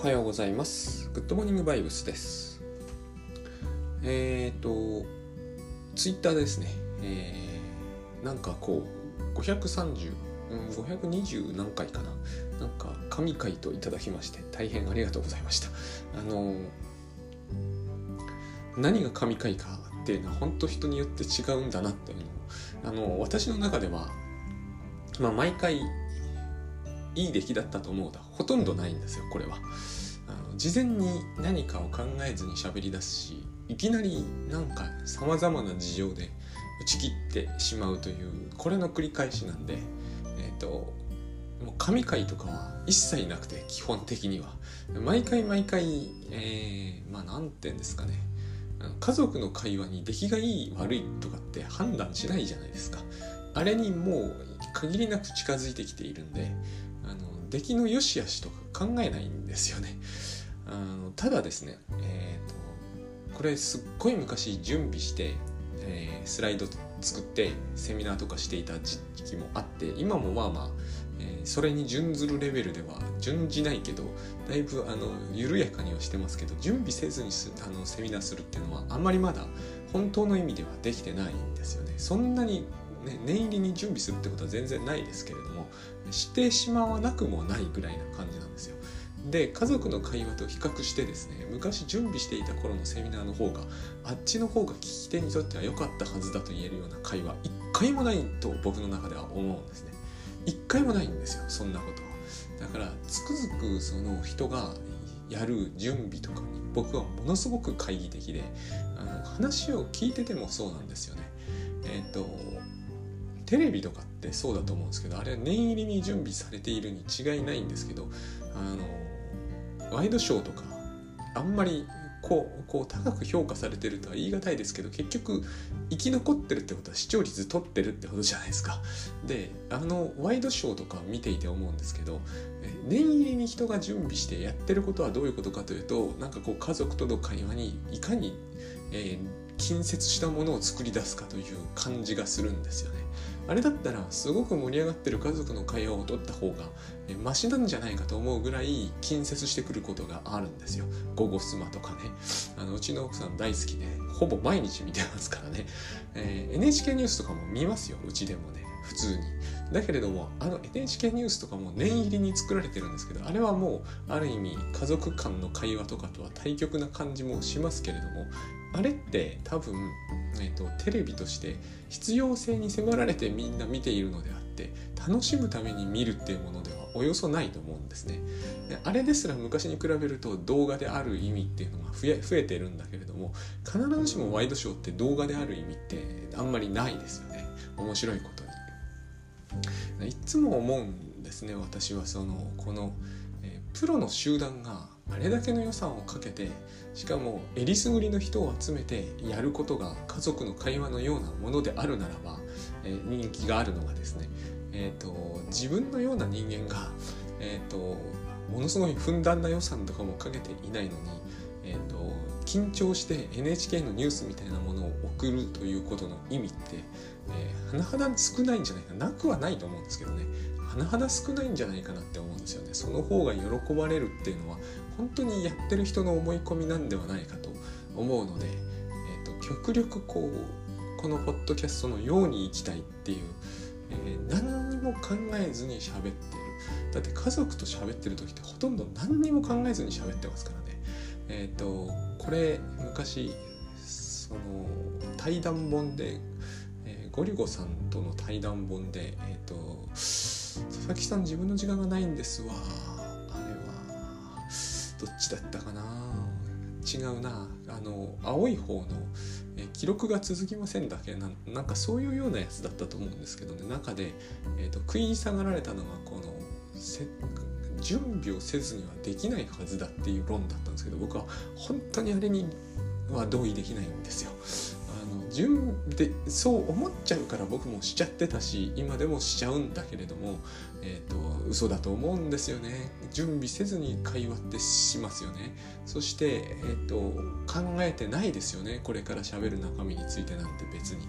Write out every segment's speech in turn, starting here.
おはようございます。グッドモーニングバイブスです。えっ、と、ツイッターですね。えーなんかこう、530、うん、520何回かな。なんか、神回といただきまして、大変ありがとうございました。あの、何が神回かっていうのは、本当人によって違うんだなっていうのを、あの、私の中では、まあ、毎回、いい出来だったと思うとはほとんどないんですよこれは。あの事前に何かを考えずに喋り出すしいきなりなんかさまざまな事情で打ち切ってしまうというこれの繰り返しなんでえっ、ともう神回とかは一切なくて基本的には。毎回毎回えー、まあ何て言うんですかね。家族の会話に出来がいい悪いとかって判断しないじゃないですか。あれにもう限りなく近づいてきているんで出来の良し悪しとか考えないんですよね。あのただですね、えーとこれすっごい昔準備して、えースライド作ってセミナーとかしていた時期もあって今もまあまあ、えーそれに準ずるレベルでは準じないけどだいぶあの緩やかにはしてますけど準備せずにすあのセミナーするっていうのはあんまりまだ本当の意味ではできてないんですよね。そんなにね、念入りに準備するってことは全然ないですけれどもしてしまわなくもないぐらいな感じなんですよ。で家族の会話と比較してですね昔準備していた頃のセミナーの方があっちの方が聞き手にとっては良かったはずだと言えるような会話一回もないと僕の中では思うんですね。一回もないんですよそんなこと。だからつくづくその人がやる準備とかに僕はものすごく懐疑的であの話を聞いててもそうなんですよね。えっ、とテレビとかってそうだと思うんですけどあれは念入りに準備されているに違いないんですけどあのワイドショーとかあんまりこうこう高く評価されてるとは言い難いですけど結局生き残ってるってことは視聴率取ってるってことじゃないですか。であのワイドショーとか見ていて思うんですけど念入りに人が準備してやってることはどういうことかというとなんかこう家族との会話にいかに、えー近接したものを作り出すかという感じがするんですよね。あれだったらすごく盛り上がってる家族の会話を取った方がえマシなんじゃないかと思うぐらい近接してくることがあるんですよ。午後スマとかね。あのうちの奥さん大好きで、ほぼ毎日見てますからね。えー NHK ニュースとかも見ますよ、うちでもね、普通に。だけれども、あの NHK ニュースとかも念入りに作られてるんですけど、あれはもう、ある意味、家族間の会話とかとは対極な感じもしますけれども、あれって多分、えー、とテレビとして必要性に迫られてみんな見ているのであって楽しむために見るっていうものではおよそないと思うんですね。あれですら昔に比べると動画である意味っていうのが増え増えてるんだけれども必ずしもワイドショーって動画である意味ってあんまりないですよね面白いことに。いつも思うんですね私はそのこの、えープロの集団があれだけの予算をかけてしかもえりすぐりの人を集めてやることが家族の会話のようなものであるならば、えー人気があるのがですね、えー、と自分のような人間が、えー、とものすごいふんだんな予算とかもかけていないのに、えー、と緊張して NHK のニュースみたいなものを送るということの意味って、えー、甚だ少ないんじゃないかなくはないと思うんですけどね。甚だ少ないんじゃないかなって思うんですよね。その方が喜ばれるっていうのは本当にやってる人の思い込みなんではないかと思うので、えー、と極力こうこのポッドキャストのように生きたいっていう、えー何にも考えずに喋ってる。だって家族と喋ってる時ってほとんど何にも考えずに喋ってますからね。えっ、とこれ昔その対談本で、えーゴリゴさんとの対談本でえっ、と佐々木さん自分の時間がないんですわどっちだったかな？違うな。あの青い方のえ記録が続きませんだけ？ななんかそういうようなやつだったと思うんですけどね。中で、えー、と食い下がられたのがこの準備をせずにはできないはずだっていう論だったんですけど僕は本当にあれには同意できないんですよ。あの準でそう思っちゃうから僕もしちゃってたし今でもしちゃうんだけれども、えー、と嘘だと思うんですよね。準備せずに会話ってしますよね。そして、えー、と考えてないですよね。これから喋る中身についてなんて別に、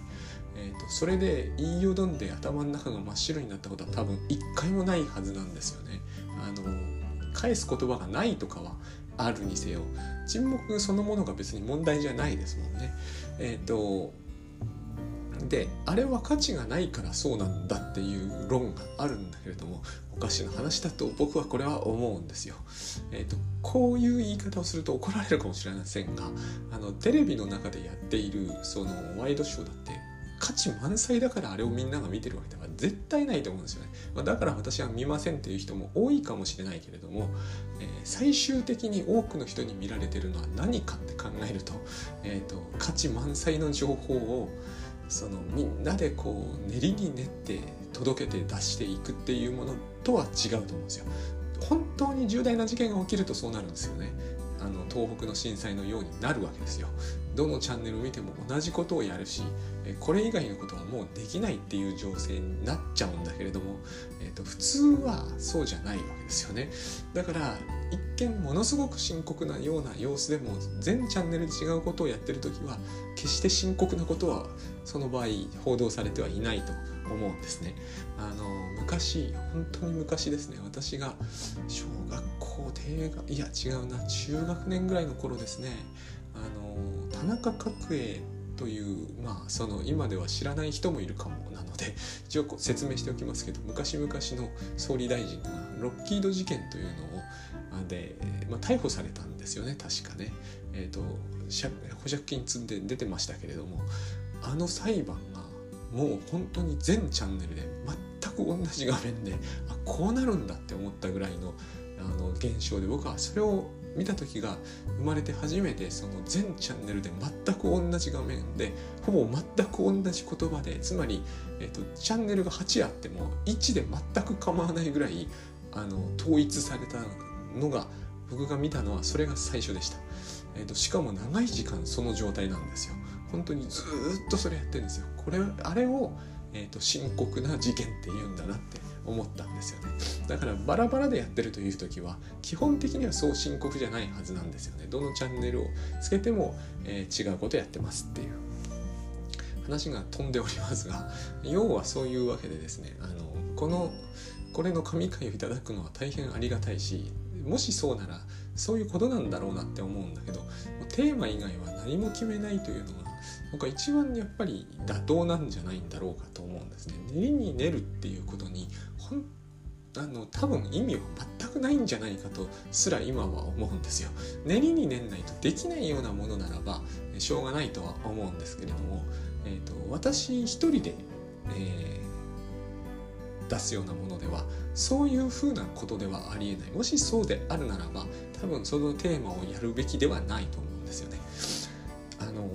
えー、とそれで言いよどんで頭の中が真っ白になったことは多分一回もないはずなんですよね。あの返す言葉がないとかはあるにせよ沈黙そのものが別に問題じゃないですもんね。えっ、ー、とであれは価値がないからそうなんだっていう論があるんだけれどもおかしな話だと僕はこれは思うんですよ。えーと、こういう言い方をすると怒られるかもしれませんがあのテレビの中でやっているそのワイドショーだって価値満載だからあれをみんなが見てるわけでは絶対ないと思うんですよね。まあ、だから私は見ませんっていう人も多いかもしれないけれども、えー、最終的に多くの人に見られてるのは何かって考えると,、えーと、価値満載の情報をそのみんなでこう練りに練って届けて出していくっていうものとは違うと思うんですよ。本当に重大な事件が起きるとそうなるんですよね。あの東北の震災のようになるわけですよ。どのチャンネルを見ても同じことをやるしこれ以外のことはもうできないっていう情勢になっちゃうんだけれども、えーと、普通はそうじゃないわけですよね。だから一見ものすごく深刻なような様子でも全チャンネルで違うことをやってる時は決して深刻なことはその場合報道されてはいないと思うんですね。あの昔本当に昔ですね。私が小学校低学いや違うな。中学年ぐらいの頃ですね。あの田中角栄というまあその今では知らない人もいるかもなので 一応説明しておきますけど昔々の総理大臣がロッキード事件というのをで、まあ、逮捕されたんですよね。確かね、えーと、保釈金積んで出てましたけれどもあの裁判がもう本当に全チャンネルで全く同じ画面であこうなるんだって思ったぐらいのあの現象で僕はそれを見た時が生まれて初めてその全チャンネルで全く同じ画面でほぼ全く同じ言葉でつまり、えーと、チャンネルが8あっても1で全く構わないぐらいあの統一されたのが僕が見たのはそれが最初でした、えーと、しかも長い時間その状態なんですよ。本当にずっとそれやってるんですよ。これあれを、えーと深刻な事件って言うんだなって。思ったんですよね。だからバラバラでやってるという時は基本的にはそう深刻じゃないはずなんですよね。どのチャンネルをつけても、えー、違うことやってますっていう。話が飛んでおりますが要はそういうわけでですねあのこのこれの神回をいただくのは大変ありがたいしもしそうならそういうことなんだろうなって思うんだけどテーマ以外は何も決めないというのが僕は一番やっぱり妥当なんじゃないんだろうかと思うんですね。練りに練るっていうことにあの多分意味は全くないんじゃないかとすら今は思うんですよ。練りに練んないとできないようなものならばしょうがないとは思うんですけれども、えーと、私一人で、えー、出すようなものではそういうふうなことではありえないもしそうであるならば多分そのテーマをやるべきではないと思うんですよね。あの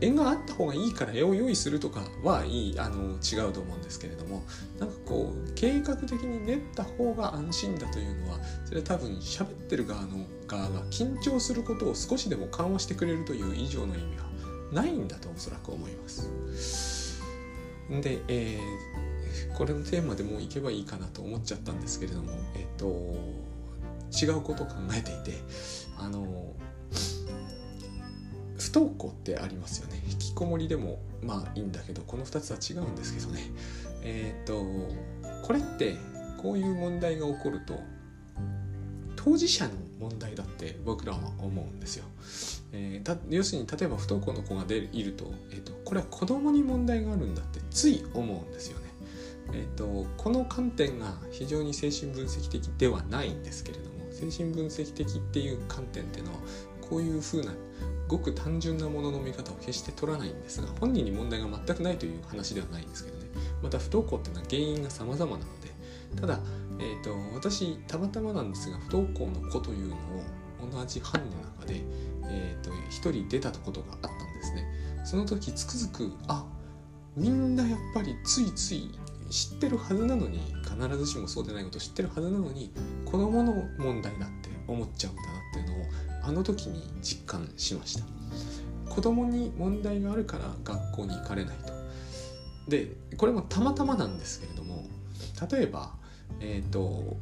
縁があった方がいいから絵を用意するとかはいいあの違うと思うんですけれどもなんかこう計画的に練った方が安心だというのはそれは多分喋ってる側の側が緊張することを少しでも緩和してくれるという以上の意味はないんだとおそらく思います。で、えー、これのテーマでもういけばいいかなと思っちゃったんですけれども、えっ、と違うことを考えていてあの不登校ってありますよね引きこもりでもまあいいんだけどこの2つは違うんですけどねえっ、とこれってこういう問題が起こると当事者の問題だって僕らは思うんですよ。えー、要するに例えば不登校の子が出るいると,、えーと、これは子供に問題があるんだってつい思うんですよね。えーとこの観点が非常に精神分析的ではないんですけれども精神分析的っていう観点っていうのはこういうふうなごく単純なものの見方を決して取らないんですが本人に問題が全くないという話ではないんですけどね。また不登校っていうのは原因が様々なので。ただ、えーと、私たまたまなんですが不登校の子というのを同じ班の中で、えーと、1人出たことがあったんですね。その時つくづくあみんなやっぱりついつい知ってるはずなのに必ずしもそうでないことを知ってるはずなのに子供の問題だって思っちゃうんだなっていうのをあの時に実感しました。子供に問題があるから学校に行かれないと。でこれもたまたまなんですけれども例えばえっ、ー、と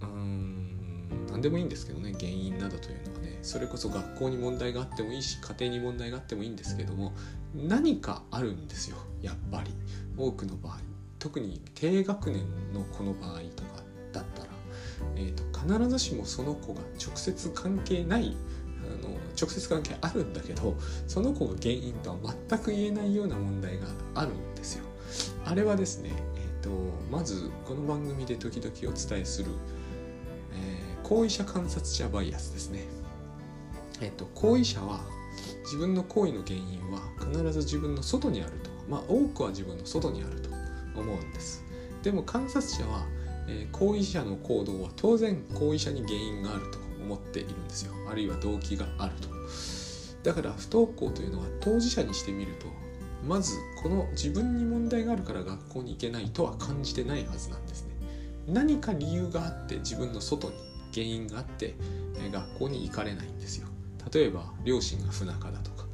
うん何でもいいんですけどね原因などというのはねそれこそ学校に問題があってもいいし家庭に問題があってもいいんですけども何かあるんですよやっぱり多くの場合。特に低学年の子の場合とかだったらえーと、必ずしもその子が直接関係ないあの直接関係あるんだけどその子が原因とは全く言えないような問題があるんですよ。あれはですね、えーと、まずこの番組で時々お伝えする、えー、行為者観察者バイアスですね。えーと、行為者は自分の行為の原因は必ず自分の外にあるとまあ多くは自分の外にあると思うんですでも観察者は、え、行為者の行動は当然行為者に原因があると思っているんですよ。あるいは動機があると。だから不登校というのは当事者にしてみるとまずこの自分に問題があるから学校に行けないとは感じてないはずなんですね。何か理由があって自分の外に原因があって学校に行かれないんですよ。例えば両親が不仲だとか。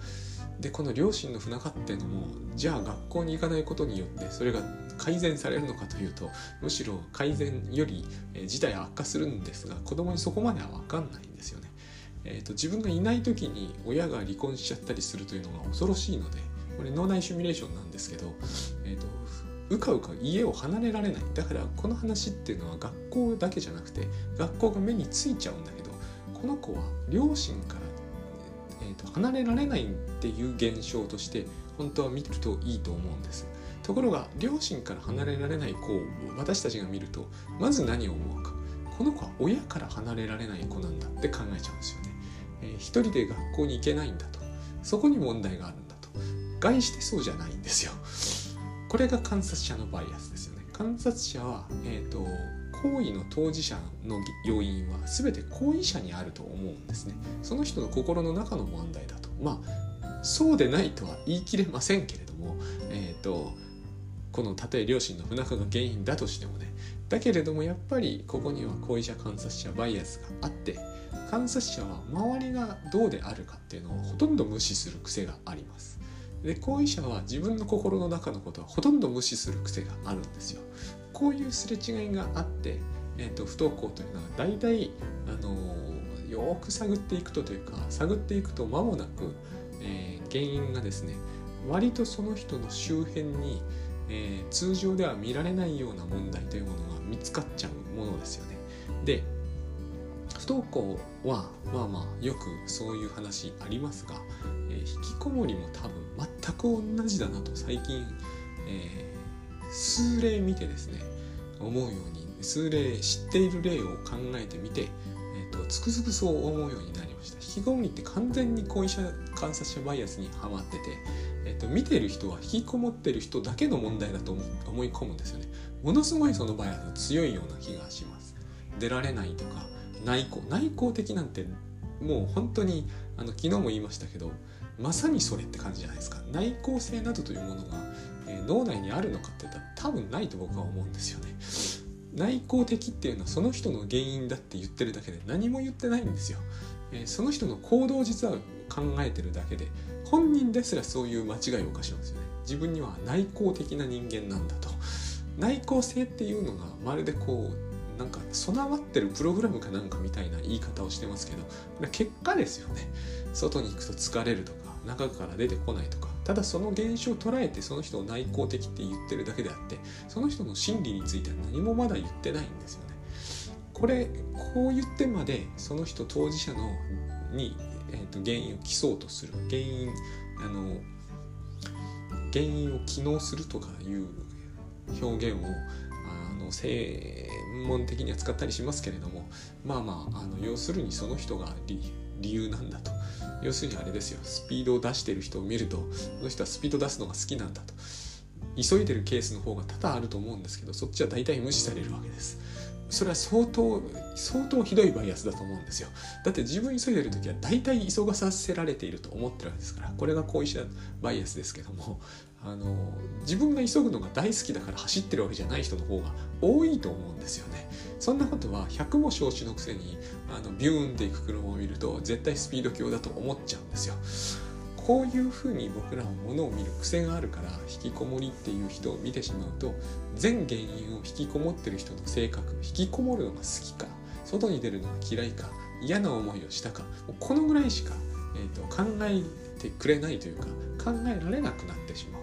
でこの両親の不仲っていうのもじゃあ学校に行かないことによってそれが改善されるのかというとむしろ改善より、え事態悪化するんですが子供にそこまでは分かんないんですよね。えーと、自分がいない時に親が離婚しちゃったりするというのが恐ろしいのでこれ脳内シミュレーションなんですけど、えーと、うかうか家を離れられないだからこの話っていうのは学校だけじゃなくて学校が目についちゃうんだけどこの子は両親からえーと、離れられないっていう現象として本当は見るといいと思うんですところが両親から離れられない子を私たちが見るとまず何を思うか。この子は親から離れられない子なんだって考えちゃうんですよね、えー、一人で学校に行けないんだと。そこに問題があるんだと。概してそうじゃないんですよ。これが観察者のバイアスですよね。観察者は、えーと行為の当事者の要因は全て行為者にあると思うんですね。その人の心の中の問題だと。まあそうでないとは言い切れませんけれどもえっ、ー、とこのたとえ両親の不仲が原因だとしてもね。だけれどもやっぱりここには行為者観察者バイアスがあって観察者は周りがどうであるかっていうのをほとんど無視する癖があります。で行為者は自分の心の中のことはほとんど無視する癖があるんですよ。こういうすれ違いがあって、えーと、不登校というのは大体、あのー、よく探っていくとというか探っていくと間もなく、えー、原因がですね割とその人の周辺に、えー、通常では見られないような問題というものが見つかっちゃうものですよね。で不登校はまあまあよくそういう話ありますが、えー、引きこもりも多分全く同じだなと最近、えー数例見てですね思うように数例知っている例を考えてみて、えーと、つくづくそう思うようになりました引きこもりって完全に行為者観察者バイアスにはまってて、えーと、見てる人は引きこもってる人だけの問題だと思い込むんですよねものすごいそのバイアス強いような気がします出られないとか内向内向的なんてもう本当にあの昨日も言いましたけどまさにそれって感じじゃないですか内向性などというものがえ、脳内にあるのかって言ったら多分ないと僕は思うんですよね。内向的っていうのはその人の原因だって言ってるだけで何も言ってないんですよ。え、その人の行動実は考えてるだけで本人ですらそういう間違いを犯しますよね。自分には内向的な人間なんだと。内向性っていうのがまるでこうなんか備わってるプログラムかなんかみたいな言い方をしてますけど結果ですよね外に行くと疲れるとか中から出てこないとかただその現象を捉えてその人を内向的って言ってるだけであってその人の心理については何もまだ言ってないんですよね。これこう言ってまでその人当事者のに、えーと、原因を競うとする原因あの原因を機能するとかいう表現をあの専門的には使ったりしますけれどもまあまああの要するにその人が理由なんだと。要するにあれですよ。スピードを出してる人を見るとこの人はスピード出すのが好きなんだと。急いでるケースの方が多々あると思うんですけどそっちは大体無視されるわけです。それは相当相当ひどいバイアスだと思うんですよ。だって自分急いでる時は大体急がさせられていると思ってるわけですから。これが後遺者バイアスですけども。あの自分が急ぐのが大好きだから走ってるわけじゃない人の方が多いと思うんですよね。そんなことは100も承知のくせにあのビューンっていく車を見ると絶対スピード強だと思っちゃうんですよ。こういうふうに僕らはものを見る癖があるから引きこもりっていう人を見てしまうと全原因を引きこもってる人の性格引きこもるのが好きか外に出るのが嫌いか嫌な思いをしたかこのぐらいしか、えーと、考えてくれないというか考えられなくなってしまう。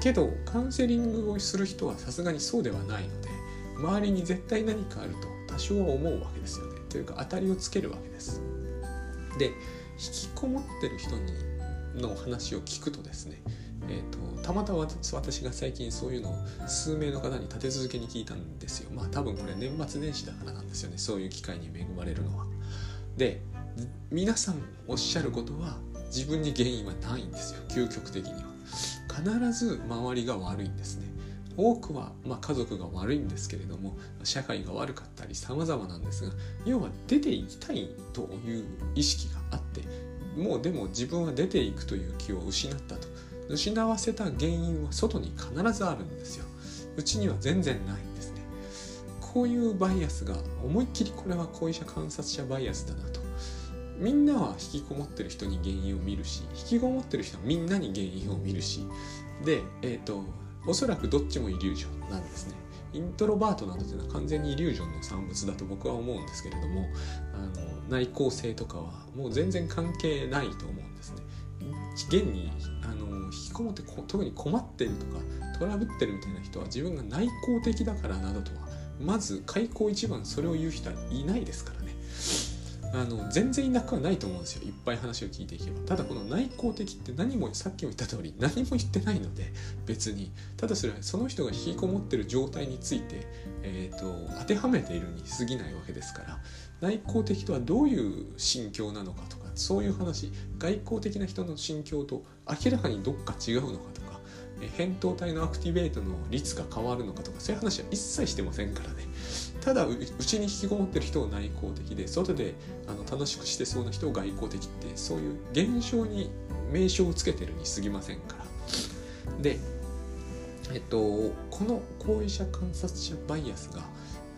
けどカウンセリングをする人はさすがにそうではないので周りに絶対何かあると多少は思うわけですよね。というか当たりをつけるわけです。で引きこもってる人にの話を聞くとですねえーと、たまたま私が最近そういうのを数名の方に立て続けに聞いたんですよ。まあ多分これ年末年始だからなんですよね。そういう機会に恵まれるのは。で皆さんおっしゃることは自分に原因はないんですよ。究極的には。必ず周りが悪いんですね。多くは、まあ、家族が悪いんですけれども社会が悪かったり様々なんですが要は出ていきたいという意識があってもうでも自分は出ていくという気を失ったと。失わせた原因は外に必ずあるんですよ。うちには全然ないんですね。こういうバイアスが思いっきりこれは後遺者観察者バイアスだなと。みんなは引きこもってる人に原因を見るし引きこもってる人はみんなに原因を見るし。でえっ、ー、とおそらくどっちもイリュージョンなんですね。イントロバートなどというのは完全にイリュージョンの産物だと僕は思うんですけれどもあの内向性とかはもう全然関係ないと思うんですね。現にあの引きこもって特に困ってるとかトラブってるみたいな人は自分が内向的だからなどとはまず開口一番それを言う人はいないですからね。あの全然いなくはないと思うんですよ。いっぱい話を聞いていけば。ただこの内向的って何もさっきも言った通り 何も言ってないので別に。ただそれはその人が引きこもってる状態について、えーと、当てはめているに過ぎないわけですから。内向的とはどういう心境なのかとかそういう話外交的な人の心境と明らかにどっか違うのかとか扁桃体のアクティベートの率が変わるのかとかそういう話は一切してませんからね。ただうちに引きこもってる人を内向的で外であの楽しくしてそうな人を外交的ってそういう現象に名称をつけてるに過ぎませんから。でえっとこの行為者観察者バイアスが、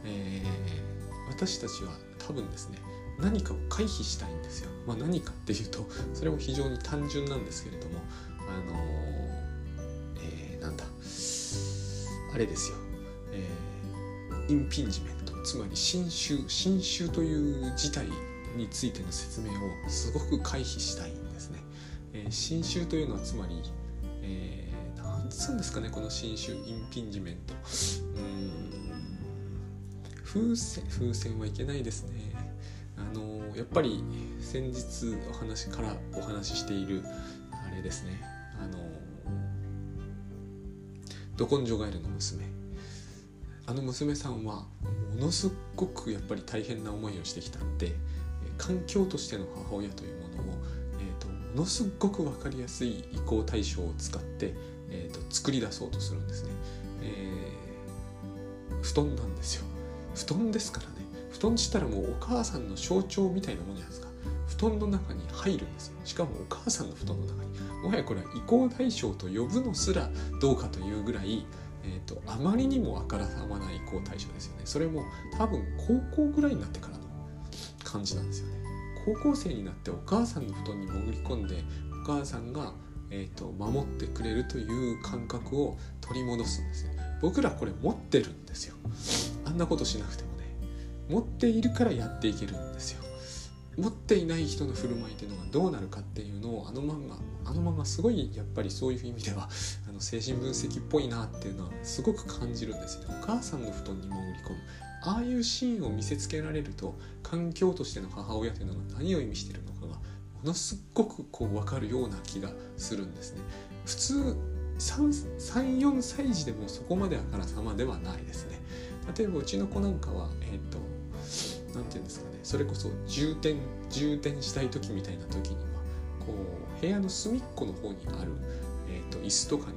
えー、私たちは多分ですね何かを回避したいんですよ。まあ、何かっていうとそれも非常に単純なんですけれどもあのえー、なんだあれですよ、えー、インピンジメントつまり侵襲侵襲という事態についての説明をすごく回避したいんですね。えー、侵襲というのはつまり、えー、なんつうんですかねこの侵襲インピンジメントうん風船風船はいけないですね。あのやっぱり先日お話からお話ししているあれですね。あのど根性ガエルの娘。あの娘さんはものすごくやっぱり大変な思いをしてきたんで環境としての母親というものを、えーと、ものすごく分かりやすい移行対象を使って、えーと、と作り出そうとするんですね、えー、布団なんですよ。布団ですからね。布団したらもうお母さんの象徴みたいなものじゃないですか。布団の中に入るんですよ。しかもお母さんの布団の中に。もはやこれは移行対象と呼ぶのすらどうかというぐらい、えーと、あまりにもあからさまな移行対象ですよね。それも多分高校ぐらいになってからの感じなんですよね。高校生になってお母さんの布団に潜り込んでお母さんが、えーと守ってくれるという感覚を取り戻すんですね僕らこれ持ってるんですよ。あんなことしなくてもね。持っているからやっていけるんですよ。持っていない人の振る舞いっていうのがどうなるかっていうのをあの漫画あの漫画すごいやっぱりそういう意味ではあの精神分析っぽいなっていうのはすごく感じるんですよね。お母さんの布団に潜り込む。ああいうシーンを見せつけられると環境としての母親というのが何を意味してるのかがものすごくこう分かるような気がするんですね。普通34歳児でもそこまであからさまではないですね。例えばうちの子なんかは、えーと何て言うんですかね。それこそ充電充電したい時みたいな時にはこう部屋の隅っこの方にある、えーと、椅子とかに、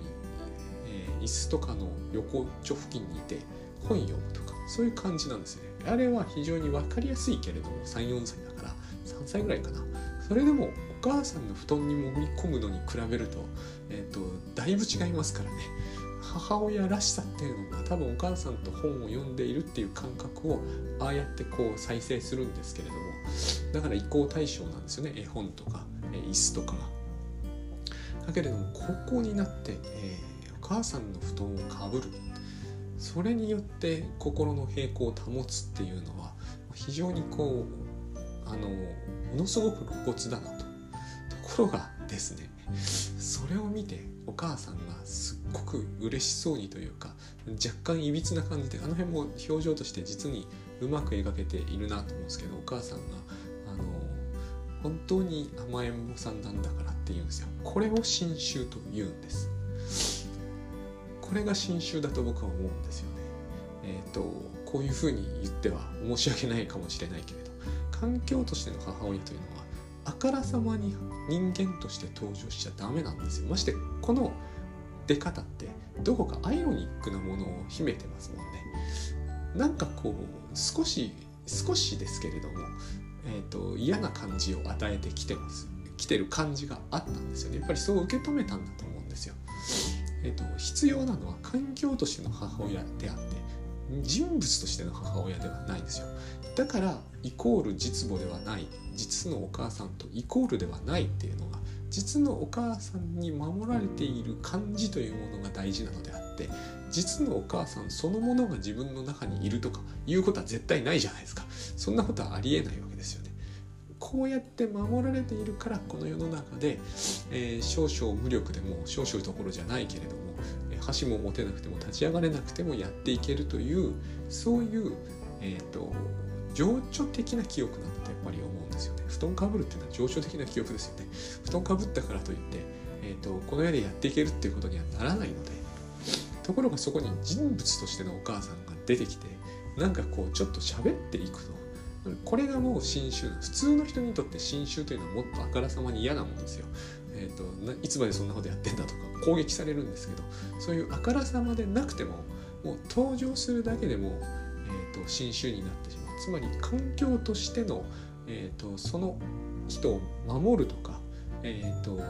えー、椅子とかの横っちょ付近にいて本読むとかそういう感じなんですね。あれは非常に分かりやすいけれども34歳だから3歳ぐらいかな。それでもお母さんの布団に潜り込むのに比べると,、えーとだいぶ違いますからね母親らしさっていうのが多分お母さんと本を読んでいるっていう感覚をああやってこう再生するんですけれどもだから移行対象なんですよね絵本とか、え椅子とかが。だけれども高校になって、えー、お母さんの布団をかぶるそれによって心の平衡を保つっていうのは非常にこうあのものすごく露骨だなと。ところがですねそれを見てお母さんがすっごく嬉しそうにというか若干いびつな感じであの辺も表情として実にうまく描けているなと思うんですけどお母さんがあの本当に甘えん坊さんなんだからって言うんですよ。これを新種と言うんです。これが新種だと僕は思うんですよね。えっ、ー、とこういうふうに言っては申し訳ないかもしれないけれど環境としての母親というのはあからさまに人間として登場しちゃダメなんですよ。ましてこの出方ってどこかアイロニックなものを秘めてますもんね。なんかこう少し少しですけれども、えーと、嫌な感じを与えてきてます。来てる感じがあったんですよね。やっぱりそう受け止めたんだと思うんですよ、えーと、必要なのは環境としての母親であって人物としての母親ではないんですよ。だからイコール実母ではない。実のお母さんとイコールではないっていうのが実のお母さんに守られている感じというものが大事なのであって実のお母さんそのものが自分の中にいるとかいうことは絶対ないじゃないですか。そんなことはありえないわけですよね。こうやって守られているからこの世の中で、えー、少々無力でも少々どころじゃないけれども箸も持てなくても立ち上がれなくてもやっていけるというそういう、えーと、情緒的な記憶なんだとやっぱり思うんですよね布団かぶるっていうのは情緒的な記憶ですよね布団かぶったからといって、えーとこの世でやっていけるっていうことにはならないのでところがそこに人物としてのお母さんが出てきてなんかこうちょっと喋っていくとこれがもう新種普通の人にとって新種というのはもっとあからさまに嫌なもんですよ。えーと、いつまでそんなことやってんだとか攻撃されるんですけどそういうあからさまでなくてももう登場するだけでも、えーと、新種になってしまうつまり環境としての、えーと、その人を守るとかえっ、ー、と何て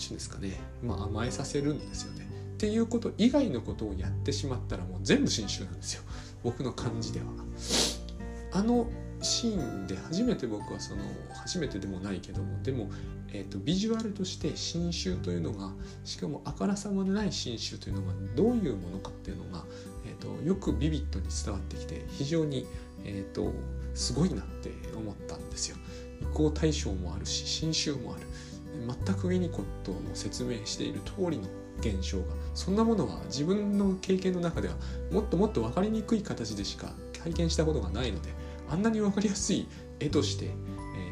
言うんですかね、まあ、甘えさせるんですよね。っていうこと以外のことをやってしまったらもう全部新種なんですよ僕の感じでは。あのシーンで初めて僕はその初めてでもないけどもでも、えーと、ビジュアルとして新種というのがしかもあからさまでない新種というのがどういうものかっていうのが、えーと、よくビビッドに伝わってきて非常に、えーとすごいなって思ったんですよ。移行対象もあるし新種もある全くウィニコットの説明している通りの現象がそんなものは自分の経験の中ではもっともっと分かりにくい形でしか体験したことがないのであんなに分かりやすい絵として、え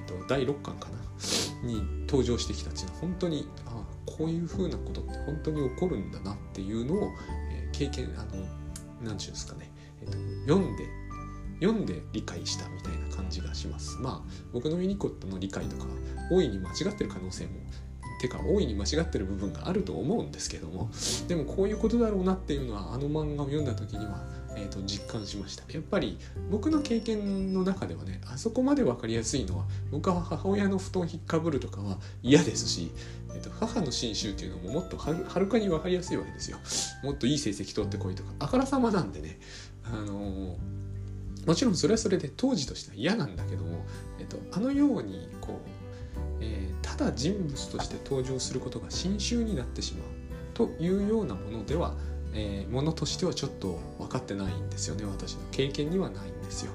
ーと、第6巻かなに登場してきたっていうの本当にあこういうふうなことって本当に起こるんだなっていうのを、えー、経験あの何て言うんですかね、えーと、読んで読んで理解したみたいな感じがします。まあ僕のウィニコットの理解とか大いに間違ってる可能性もてか大いに間違ってる部分があると思うんですけどもでもこういうことだろうなっていうのはあの漫画を読んだ時には、えーと、実感しました。やっぱり僕の経験の中ではねあそこまで分かりやすいのは僕は母親の布団引っかぶるとかは嫌ですし、えーと、母の新種っていうのももっとはるかに分かりやすいわけですよ。もっといい成績取ってこいとかあからさまなんでねあのーもちろんそれはそれで当時としては嫌なんだけども、えっと、あのようにこうえー、ただ人物として登場することが新種になってしまうというようなものでは、えー、ものとしてはちょっと分かってないんですよね私の経験にはないんですよ。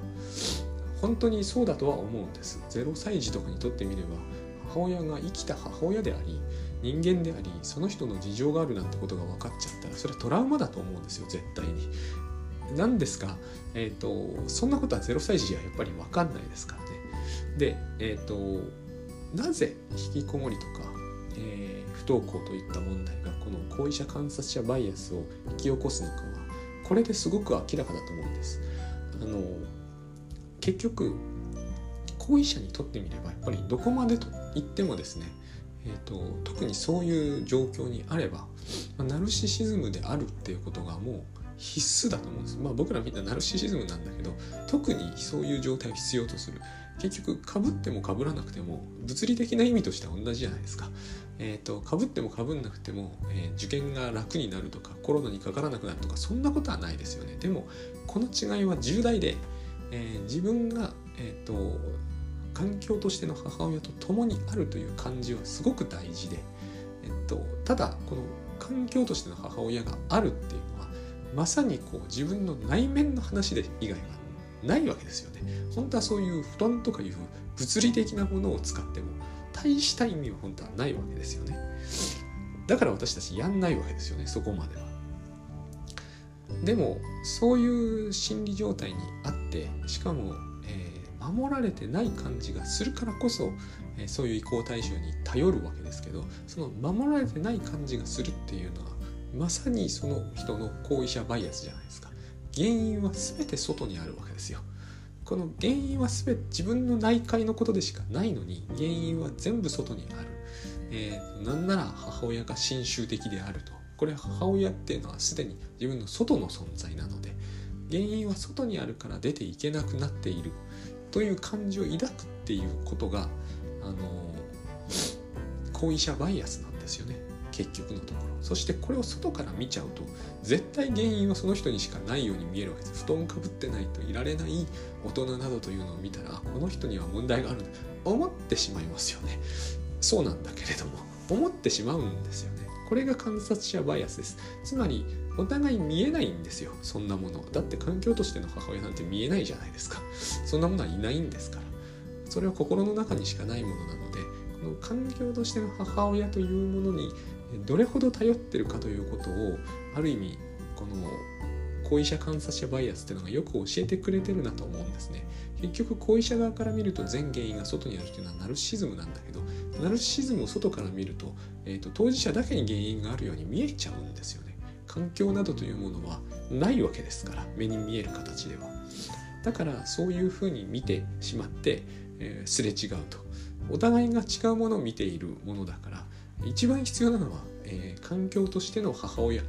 本当にそうだとは思うんです。0歳児とかにとってみれば母親が生きた母親であり人間でありその人の事情があるなんてことが分かっちゃったらそれはトラウマだと思うんですよ絶対に。なんですが、えーと、そんなことは0歳児はやっぱり分かんないですからね。でえっ、ー、となぜ引きこもりとか、えー、不登校といった問題がこの行為者観察者バイアスを引き起こすのかはこれですごく明らかだと思うんです。あの結局行為者にとってみればやっぱりどこまでと言ってもですね、えーと、特にそういう状況にあれば、ま、ナルシシズムであるっていうことがもう必須だと思うんです。まあ僕らみんなナルシシズムなんだけど特にそういう状態を必要とする。結局かぶってもかぶらなくても物理的な意味としては同じじゃないですか。え、ー、とかぶってもかぶんなくても、えー、受験が楽になるとかコロナにかからなくなるとかそんなことはないですよね。でもこの違いは重大で、えー、自分が、えーと、環境としての母親と共にあるという感じはすごく大事で、えっと、ただこの環境としての母親があるっていうのはまさにこう自分の内面の話で以外はないわけですよね。本当はそういう布団とかいう物理的なものを使っても大した意味は本当はないわけですよね。だから私たちやんないわけですよねそこまでは。でもそういう心理状態にあってしかも、えー、守られてない感じがするからこそ、えー、そういう移行対象に頼るわけですけどその守られてない感じがするっていうのはまさにその人の行為者バイアスじゃないですか。原因は全て外にあるわけですよ。この原因は全て自分の内界のことでしかないのに原因は全部外にある、えー、なんなら母親が親周的であると。これ母親っていうのはすでに自分の外の存在なので原因は外にあるから出ていけなくなっている。という感情を抱くっていうことがあの後遺者バイアスなんですよね。結局のところ。そしてこれを外から見ちゃうと絶対原因はその人にしかないように見えるわけです。布団かぶってないといられない大人などというのを見たらこの人には問題があるんだ。思ってしまいますよね。そうなんだけれども思ってしまうんですよね。これが観察者バイアスです。つまりお互い見えないんですよ。そんなもの。だって環境としての母親なんて見えないじゃないですか。そんなものはいないんですから。それは心の中にしかないものなのでこの環境としての母親というものにどれほど頼ってるかということをある意味この後遺者観察者バイアスっていうのがよく教えてくれてるなと思うんですね。結局後遺者側から見ると全原因が外にあるっていうのはナルシズムなんだけどナルシズムを外から見ると,、えーと、当事者だけに原因があるように見えちゃうんですよね。環境などというものはないわけですから目に見える形では。だからそういうふうに見てしまって、えー、すれ違うと。お互いが違うものを見ているものだから一番必要なのは、えー、環境としての母親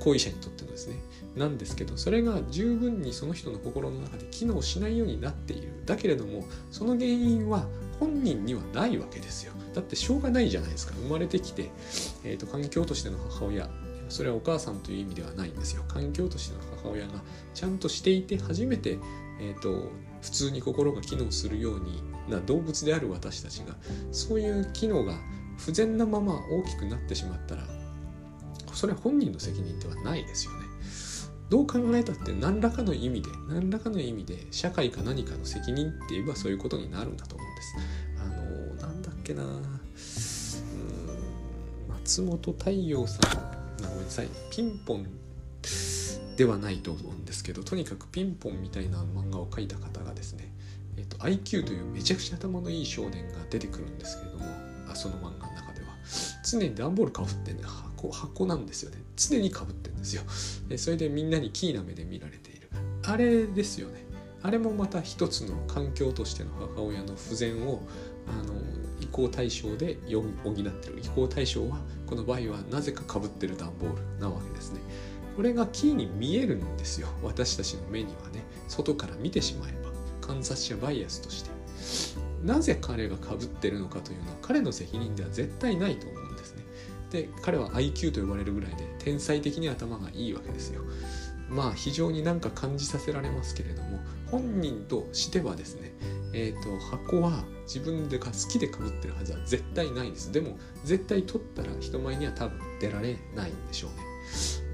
行為者にとってのですね。なんですけどそれが十分にその人の心の中で機能しないようになっている。だけれどもその原因は本人にはないわけですよ。だってしょうがないじゃないですか。生まれてきて、えーと、環境としての母親それはお母さんという意味ではないんですよ。環境としての母親がちゃんとしていて初めて、えーと、普通に心が機能するようにな動物である私たちがそういう機能が不全なまま大きくなってしまったらそれは本人の責任ではないですよね。どう考えたって何らかの意味で何らかの意味で社会か何かの責任って言えばそういうことになるんだと思うんです。あのなんだっけな。うん松本太陽さん。ごめんなさい。ピンポンではないと思うんですけどとにかくピンポンみたいな漫画を描いた方がですね、えっと、IQ というめちゃくちゃ頭のいい少年が出てくるんですけれども。あその漫画。常に段ボールかぶってんね箱箱なんですよね。常にかぶってるんですよ。それでみんなにキーな目で見られている。あれですよね。あれもまた一つの環境としての母親の不全をあの移行対象で補ってる。移行対象はこの場合はなぜかかぶってる段ボールなわけですね。これがキーに見えるんですよ。私たちの目にはね。外から見てしまえば。観察者バイアスとして。なぜ彼がかぶってるのかというのは彼の責任では絶対ないと思うで彼は IQ と呼ばれるぐらいで天才的に頭がいいわけですよ。まあ非常になんか感じさせられますけれども本人としてはですねえっ、ー、と箱は自分でか好きでかぶってるはずは絶対ないんです。でも絶対取ったら人前には多分出られないんでしょうね。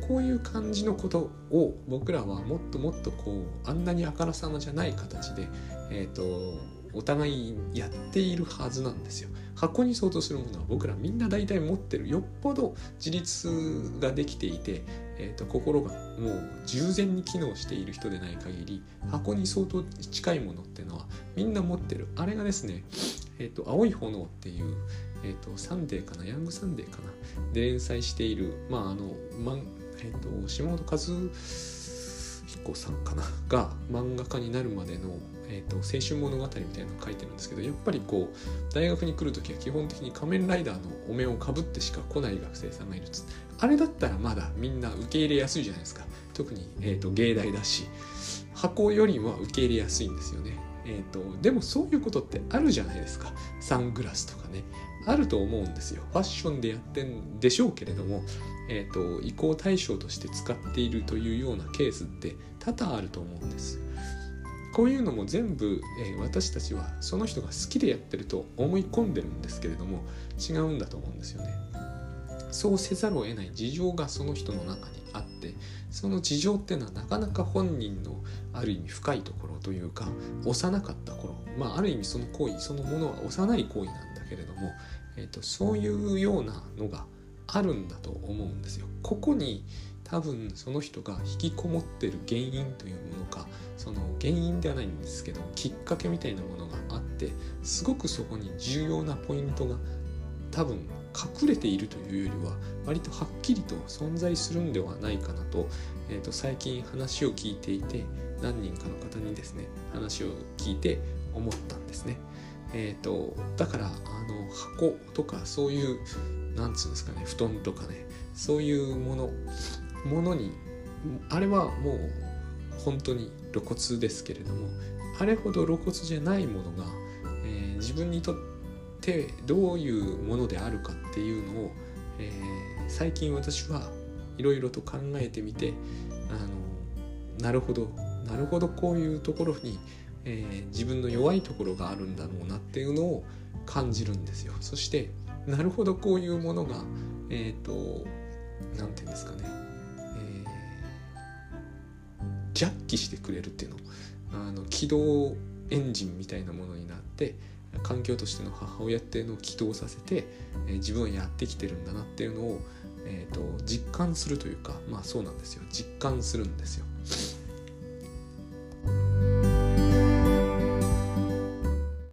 こういう感じのことを僕らはもっともっとこうあんなにあからさまじゃない形でえっ、ー、とお互いやっているはずなんですよ。箱に相当するものは僕らみんな大体持ってるよっぽど自立ができていて、えーと、心がもう十全に機能している人でない限り箱に相当近いものっていうのはみんな持ってる。あれがですね「えーと、青い炎」っていう、えーと、サンデーかな？ヤングサンデーかな？で連載しているまああの、まえー、と島本和彦さんかな？が漫画家になるまでのえーと、青春物語みたいなのを書いてるんですけどやっぱりこう大学に来る時は基本的に仮面ライダーのお面をかぶってしか来ない学生さんがいるあれだったらまだみんな受け入れやすいじゃないですか。特に、えーと、芸大だし箱よりは受け入れやすいんですよね。えーと、でもそういうことってあるじゃないですか。サングラスとかね。あると思うんですよ。ファッションでやってんでしょうけれども、えーと移行対象として使っているというようなケースって多々あると思うんです。こういうのも全部、えー、私たちはその人が好きでやってると思い込んでるんですけれども違うんだと思うんですよね。そうせざるを得ない事情がその人の中にあってその事情っていうのはなかなか本人のある意味深いところというか幼かった頃まあある意味その行為そのものは幼い行為なんだけれども、えーと、そういうようなのがあるんだと思うんですよ。ここに多分その人が引きこもってる原因というものかその原因ではないんですけどきっかけみたいなものがあってすごくそこに重要なポイントが多分隠れているというよりは割とはっきりと存在するんではないかなと,、えー、と最近話を聞いていて何人かの方にですね話を聞いて思ったんですね。えーと、だからあの箱とかそういうなんつうんですかね布団とかねそういうものものにあれはもう本当に露骨ですけれどもあれほど露骨じゃないものが、えー、自分にとってどういうものであるかっていうのを、えー、最近私はいろいろと考えてみてあのなるほどなるほどこういうところに、えー、自分の弱いところがあるんだろうなっていうのを感じるんですよ。そしてなるほどこういうものがえっ、ー、と何て言うんですかね、ジャッキしてくれるっていうの。あの起動エンジンみたいなものになって環境としての母親っていうのを起動させて、え、自分はやってきてるんだなっていうのを、えーと、実感するというかまあそうなんですよ。実感するんですよ。